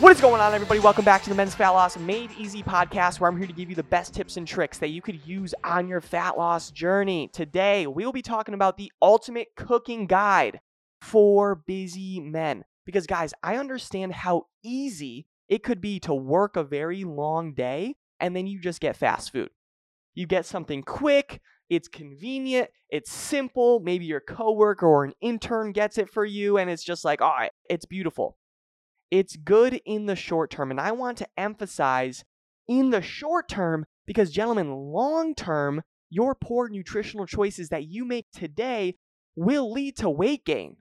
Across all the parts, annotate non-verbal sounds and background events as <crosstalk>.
What is going on, everybody? Welcome back to the Men's Fat Loss Made Easy podcast, where I'm here to give you the best tips and tricks that you could use on your fat loss journey. Today, we will be talking about the ultimate cooking guide for busy men. Because, guys, I understand how easy it could be to work a very long day and then you just get fast food. You get something quick, it's convenient, it's simple. Maybe your coworker or an intern gets it for you, and it's just like, all right, it's beautiful. It's good in the short term. And I want to emphasize in the short term because, gentlemen, long term, your poor nutritional choices that you make today will lead to weight gain.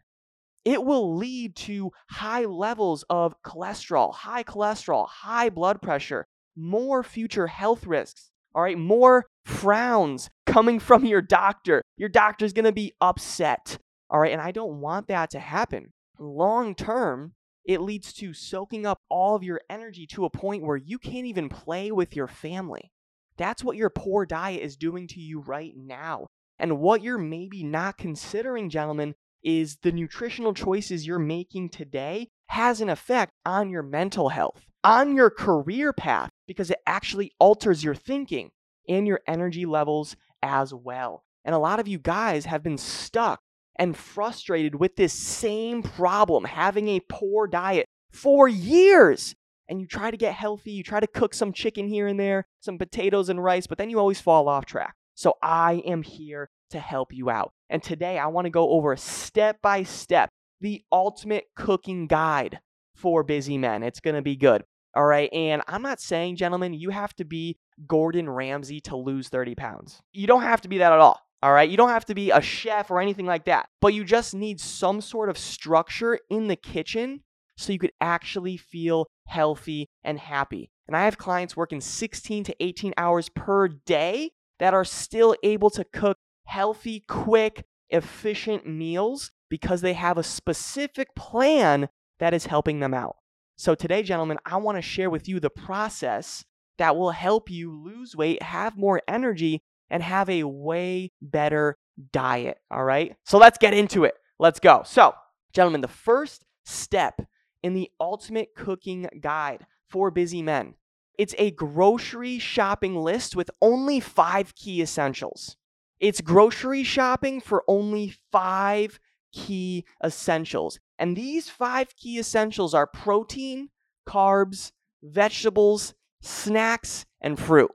It will lead to high levels of cholesterol, high cholesterol, high blood pressure, more future health risks. All right, more frowns coming from your doctor. Your doctor's gonna be upset. All right, and I don't want that to happen. Long term, it leads to soaking up all of your energy to a point where you can't even play with your family. That's what your poor diet is doing to you right now. And what you're maybe not considering, gentlemen, is the nutritional choices you're making today has an effect on your mental health, on your career path, because it actually alters your thinking and your energy levels as well. And a lot of you guys have been stuck and frustrated with this same problem, having a poor diet for years. And you try to get healthy, you try to cook some chicken here and there, some potatoes and rice, but then you always fall off track. So I am here to help you out. And today I want to go over step by step the ultimate cooking guide for busy men. It's going to be good. All right. And I'm not saying, gentlemen, you have to be Gordon Ramsay to lose 30 pounds. You don't have to be that at all. All right. You don't have to be a chef or anything like that, but you just need some sort of structure in the kitchen so you could actually feel healthy and happy. And I have clients working 16 to 18 hours per day that are still able to cook healthy, quick, efficient meals because they have a specific plan that is helping them out. So, today, gentlemen, I want to share with you the process that will help you lose weight, have more energy, and have a way better diet. All right. So let's get into it. Let's go. So, gentlemen, the first step in the ultimate cooking guide for busy men. It's a grocery shopping list with only five key essentials. It's grocery shopping for only five key essentials. And these five key essentials are protein, carbs, vegetables, snacks, and fruit.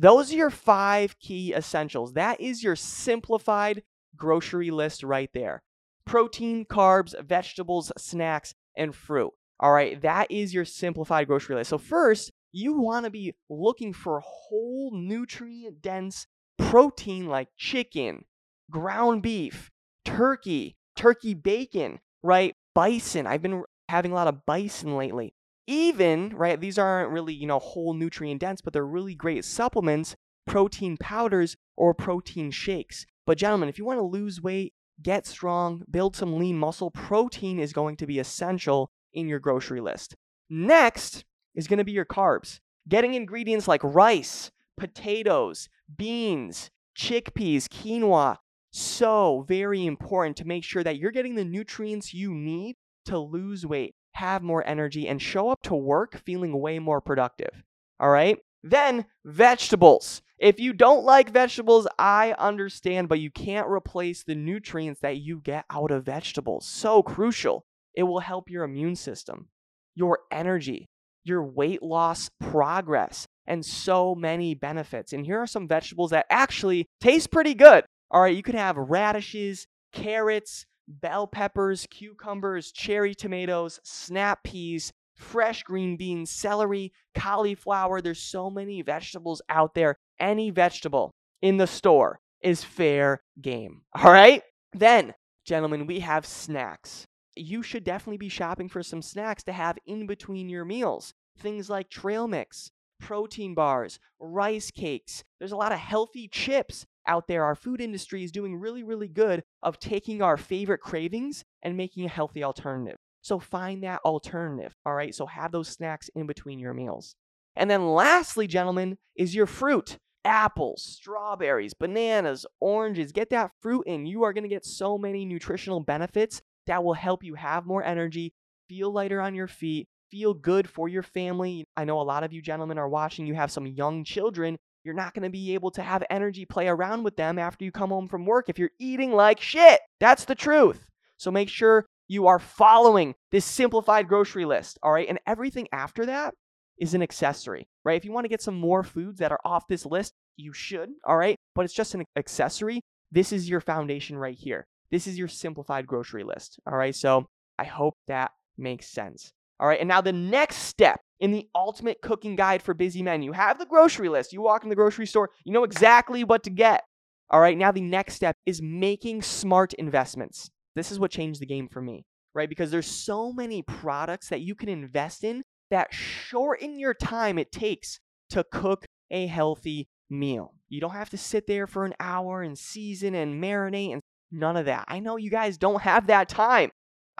Those are your five key essentials. That is your simplified grocery list right there protein, carbs, vegetables, snacks, and fruit. All right, that is your simplified grocery list. So, first, you want to be looking for whole nutrient dense protein like chicken, ground beef, turkey, turkey bacon, right? Bison. I've been having a lot of bison lately even, right, these aren't really, you know, whole nutrient dense, but they're really great supplements, protein powders, or protein shakes. But, gentlemen, if you want to lose weight, get strong, build some lean muscle, protein is going to be essential in your grocery list. Next is going to be your carbs. Getting ingredients like rice, potatoes, beans, chickpeas, quinoa, so very important to make sure that you're getting the nutrients you need to lose weight have more energy, and show up to work feeling way more productive. All right? Then, vegetables. If you don't like vegetables, I understand, but you can't replace the nutrients that you get out of vegetables. So crucial. It will help your immune system, your energy, your weight loss progress, and so many benefits. And here are some vegetables that actually taste pretty good. All right, you can have radishes, carrots, bell peppers, cucumbers, cherry tomatoes, snap peas, fresh green beans, celery, cauliflower. There's so many vegetables out there. Any vegetable in the store is fair game. <laughs> All right? Then, gentlemen, we have snacks. You should definitely be shopping for some snacks to have in between your meals. Things like trail mix, protein bars, rice cakes. There's a lot of healthy chips out there, our food industry is doing really, really good of taking our favorite cravings and making a healthy alternative. So find that alternative, all right? So have those snacks in between your meals. And then lastly, gentlemen, is your fruit. Apples, strawberries, bananas, oranges. Get that fruit in. You are going to get so many nutritional benefits that will help you have more energy, feel lighter on your feet, feel good for your family. I know a lot of you gentlemen are watching, you have some young children. You're not going to be able to have energy play around with them after you come home from work if you're eating like shit. That's the truth. So make sure you are following this simplified grocery list, all right? And everything after that is an accessory, right? If you want to get some more foods that are off this list, you should, all right? But it's just an accessory. This is your foundation right here. This is your simplified grocery list, all right? So I hope that makes sense. All right, and now the next step in the ultimate cooking guide for busy men. You have the grocery list. You walk in the grocery store, you know exactly what to get. All right, now the next step is making smart investments. This is what changed the game for me, right? Because there's so many products that you can invest in that shorten your time it takes to cook a healthy meal. You don't have to sit there for an hour and season and marinate and none of that. I know you guys don't have that time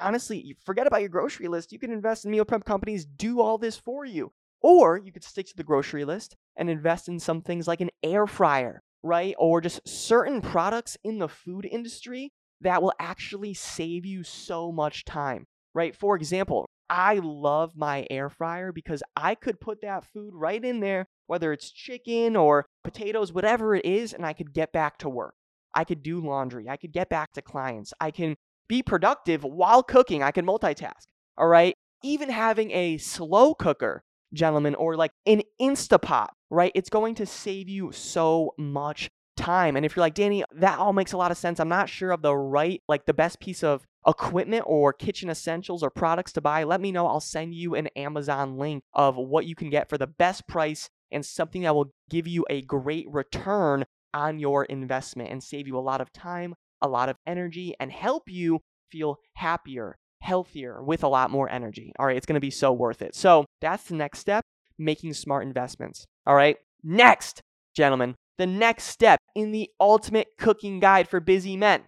honestly, forget about your grocery list. You can invest in meal prep companies, do all this for you. Or you could stick to the grocery list and invest in some things like an air fryer, right? Or just certain products in the food industry that will actually save you so much time, right? For example, I love my air fryer because I could put that food right in there, whether it's chicken or potatoes, whatever it is, and I could get back to work. I could do laundry. I could get back to clients. I can be productive while cooking. I can multitask. All right. Even having a slow cooker, gentlemen, or like an Instapot, right? It's going to save you so much time. And if you're like, Danny, that all makes a lot of sense. I'm not sure of the right, like the best piece of equipment or kitchen essentials or products to buy, let me know. I'll send you an Amazon link of what you can get for the best price and something that will give you a great return on your investment and save you a lot of time, a lot of energy and help you feel happier, healthier, with a lot more energy. All right, it's going to be so worth it. So that's the next step making smart investments. All right, next, gentlemen, the next step in the ultimate cooking guide for busy men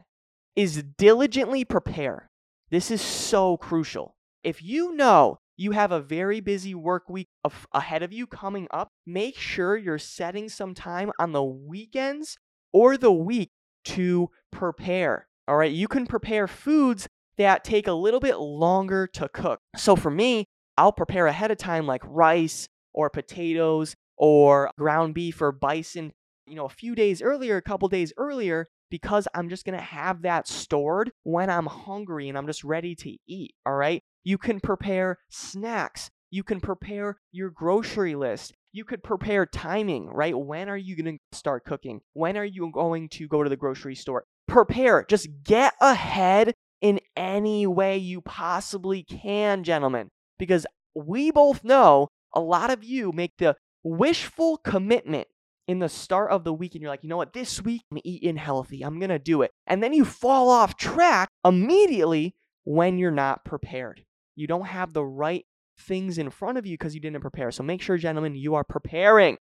is diligently prepare. This is so crucial. If you know you have a very busy work week ahead of you coming up, make sure you're setting some time on the weekends or the week to prepare. All right, you can prepare foods that take a little bit longer to cook. So for me, I'll prepare ahead of time like rice or potatoes or ground beef or bison, you know, a few days earlier, a couple days earlier, because I'm just gonna have that stored when I'm hungry and I'm just ready to eat. All right. You can prepare snacks. You can prepare your grocery list. You could prepare timing, right? When are you going to start cooking? When are you going to go to the grocery store? Prepare. Just get ahead in any way you possibly can, gentlemen, because we both know a lot of you make the wishful commitment in the start of the week and you're like, you know what, this week I'm eating healthy. I'm going to do it. And then you fall off track immediately when you're not prepared. You don't have the right things in front of you because you didn't prepare. So make sure, gentlemen, you are preparing.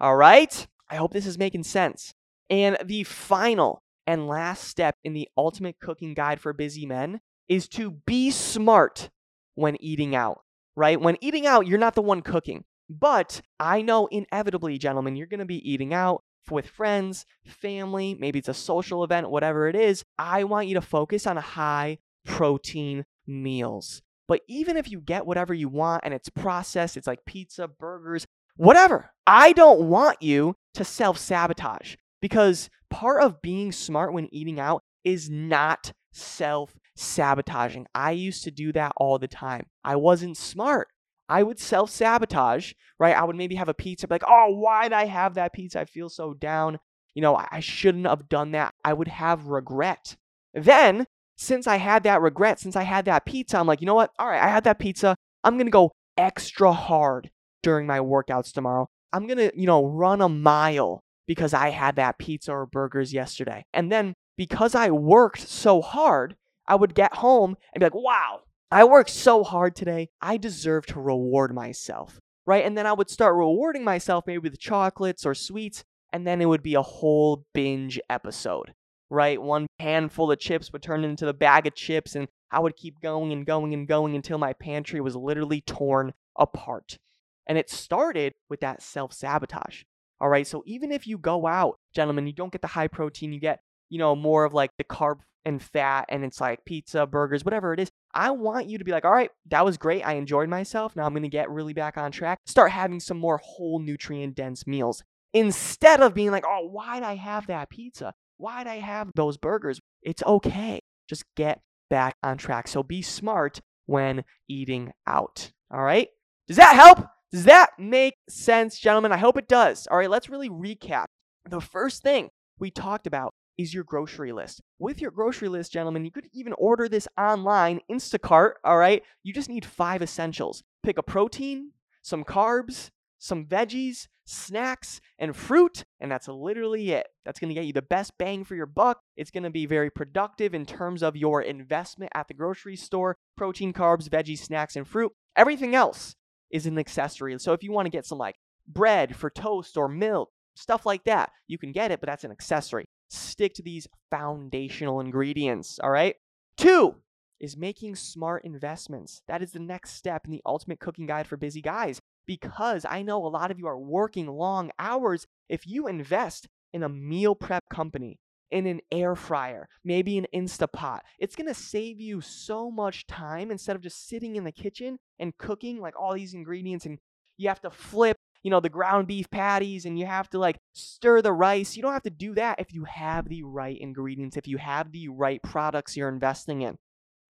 All right? I hope this is making sense. And the final and last step in the ultimate cooking guide for busy men is to be smart when eating out, right? When eating out, you're not the one cooking. But I know inevitably, gentlemen, you're going to be eating out with friends, family, maybe it's a social event, whatever it is. I want you to focus on high protein meals. But even if you get whatever you want and it's processed, it's like pizza, burgers, whatever, I don't want you to self sabotage because part of being smart when eating out is not self sabotaging. I used to do that all the time. I wasn't smart. I would self sabotage, right? I would maybe have a pizza, be like, oh, why'd I have that pizza? I feel so down. You know, I shouldn't have done that. I would have regret. Then since I had that regret, since I had that pizza, I'm like, you know what? All right, I had that pizza. I'm going to go extra hard during my workouts tomorrow. I'm going to, you know, run a mile because I had that pizza or burgers yesterday. And then because I worked so hard, I would get home and be like, wow, I worked so hard today. I deserve to reward myself. Right. And then I would start rewarding myself maybe with chocolates or sweets. and then it would be a whole binge episode, right? One handful of chips would turn into the bag of chips, and I would keep going and going and going until my pantry was literally torn apart. And it started with that self sabotage. All right. So even if you go out, gentlemen, you don't get the high protein, you get, you know, more of like the carb and fat, and it's like pizza, burgers, whatever it is. I want you to be like, all right, that was great. I enjoyed myself. Now I'm going to get really back on track. Start having some more whole nutrient dense meals instead of being like, oh, why'd I have that pizza? Why'd I have those burgers? It's okay. Just get back on track. So be smart when eating out. All right. Does that help? Does that make sense, gentlemen? I hope it does. All right, let's really recap. The first thing we talked about is your grocery list. With your grocery list, gentlemen, you could even order this online, Instacart, all right? You just need five essentials. Pick a protein, some carbs, some veggies, snacks, and fruit, and that's literally it. That's going to get you the best bang for your buck. It's going to be very productive in terms of your investment at the grocery store protein, carbs, veggies, snacks, and fruit. Everything else is an accessory. So if you want to get some like bread for toast or milk, stuff like that, you can get it, but that's an accessory. Stick to these foundational ingredients, all right? Two is making smart investments. That is the next step in the ultimate cooking guide for busy guys because I know a lot of you are working long hours. If you invest in a meal prep company, in an air fryer, maybe an Instapot. It's gonna save you so much time instead of just sitting in the kitchen and cooking like all these ingredients and you have to flip, you know, the ground beef patties and you have to like stir the rice. You don't have to do that if you have the right ingredients, if you have the right products you're investing in.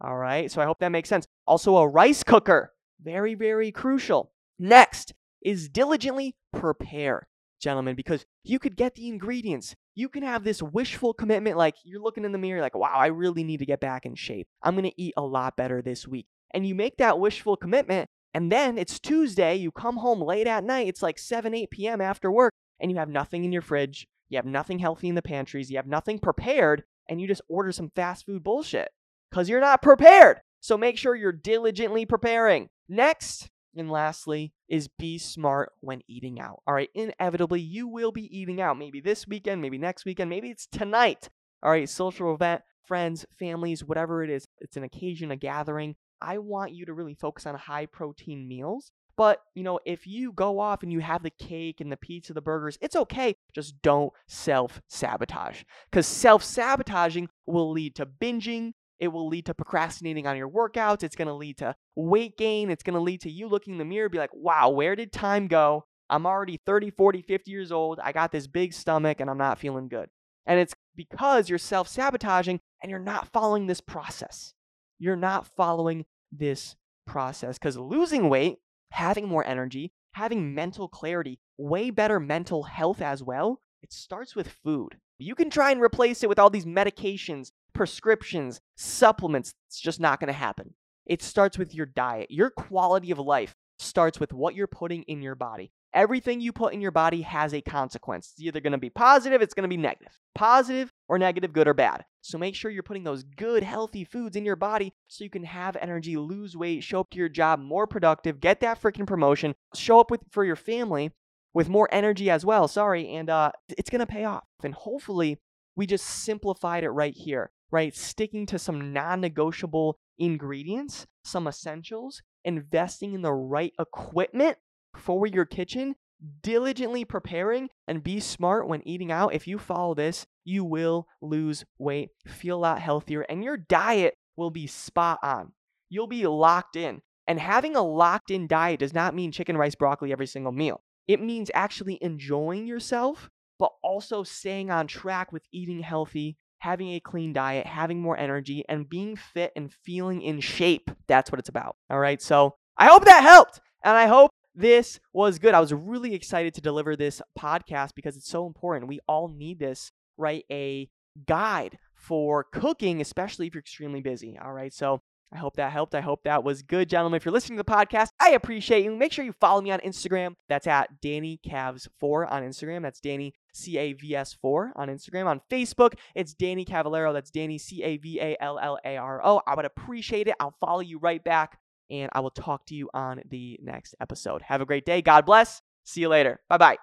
All right, so I hope that makes sense. Also, a rice cooker, very, very crucial. Next is diligently prepare gentlemen, because you could get the ingredients. You can have this wishful commitment, like you're looking in the mirror, like, wow, I really need to get back in shape. I'm going to eat a lot better this week. And you make that wishful commitment, and then it's Tuesday, you come home late at night, it's like 7, 8 p.m. after work, and you have nothing in your fridge, you have nothing healthy in the pantries, you have nothing prepared, and you just order some fast food bullshit because you're not prepared. So make sure you're diligently preparing. Next, and lastly, is be smart when eating out. All right, inevitably, you will be eating out. Maybe this weekend, maybe next weekend, maybe it's tonight. All right, social event, friends, families, whatever it is, it's an occasion, a gathering. I want you to really focus on high protein meals. But, you know, if you go off and you have the cake and the pizza, the burgers, it's okay. Just don't self sabotage. Because self sabotaging will lead to binging, it will lead to procrastinating on your workouts. It's going to lead to weight gain. It's going to lead to you looking in the mirror be like, wow, where did time go? I'm already 30, 40, 50 years old. I got this big stomach and I'm not feeling good. And it's because you're self sabotaging and you're not following this process. You're not following this process because losing weight, having more energy, having mental clarity, way better mental health as well, it starts with food. You can try and replace it with all these medications, prescriptions, supplements. It's just not going to happen. It starts with your diet. Your quality of life starts with what you're putting in your body. Everything you put in your body has a consequence. It's either going to be positive, it's going to be negative. Positive or negative, good or bad. So make sure you're putting those good, healthy foods in your body so you can have energy, lose weight, show up to your job more productive, get that freaking promotion, show up with for your family with more energy as well. Sorry, and uh, it's going to pay off. And hopefully, we just simplified it right here right? Sticking to some non negotiable ingredients, some essentials, investing in the right equipment for your kitchen, diligently preparing, and be smart when eating out. If you follow this, you will lose weight, feel a lot healthier, and your diet will be spot on. You'll be locked in. And having a locked in diet does not mean chicken, rice, broccoli every single meal. It means actually enjoying yourself, but also staying on track with eating healthy, having a clean diet, having more energy, and being fit and feeling in shape. That's what it's about. All right. So I hope that helped. And I hope this was good. I was really excited to deliver this podcast because it's so important. We all need this, right? A guide for cooking, especially if you're extremely busy. All right. So I hope that helped. I hope that was good, gentlemen. If you're listening to the podcast, I appreciate you. Make sure you follow me on Instagram. That's at Danny Cavs4 on Instagram. That's Danny C A V S 4 on Instagram. On Facebook, it's Danny Cavallaro. That's Danny C A V A L L A R O. I would appreciate it. I'll follow you right back, and I will talk to you on the next episode. Have a great day. God bless. See you later. Bye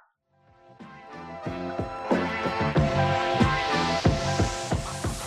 bye.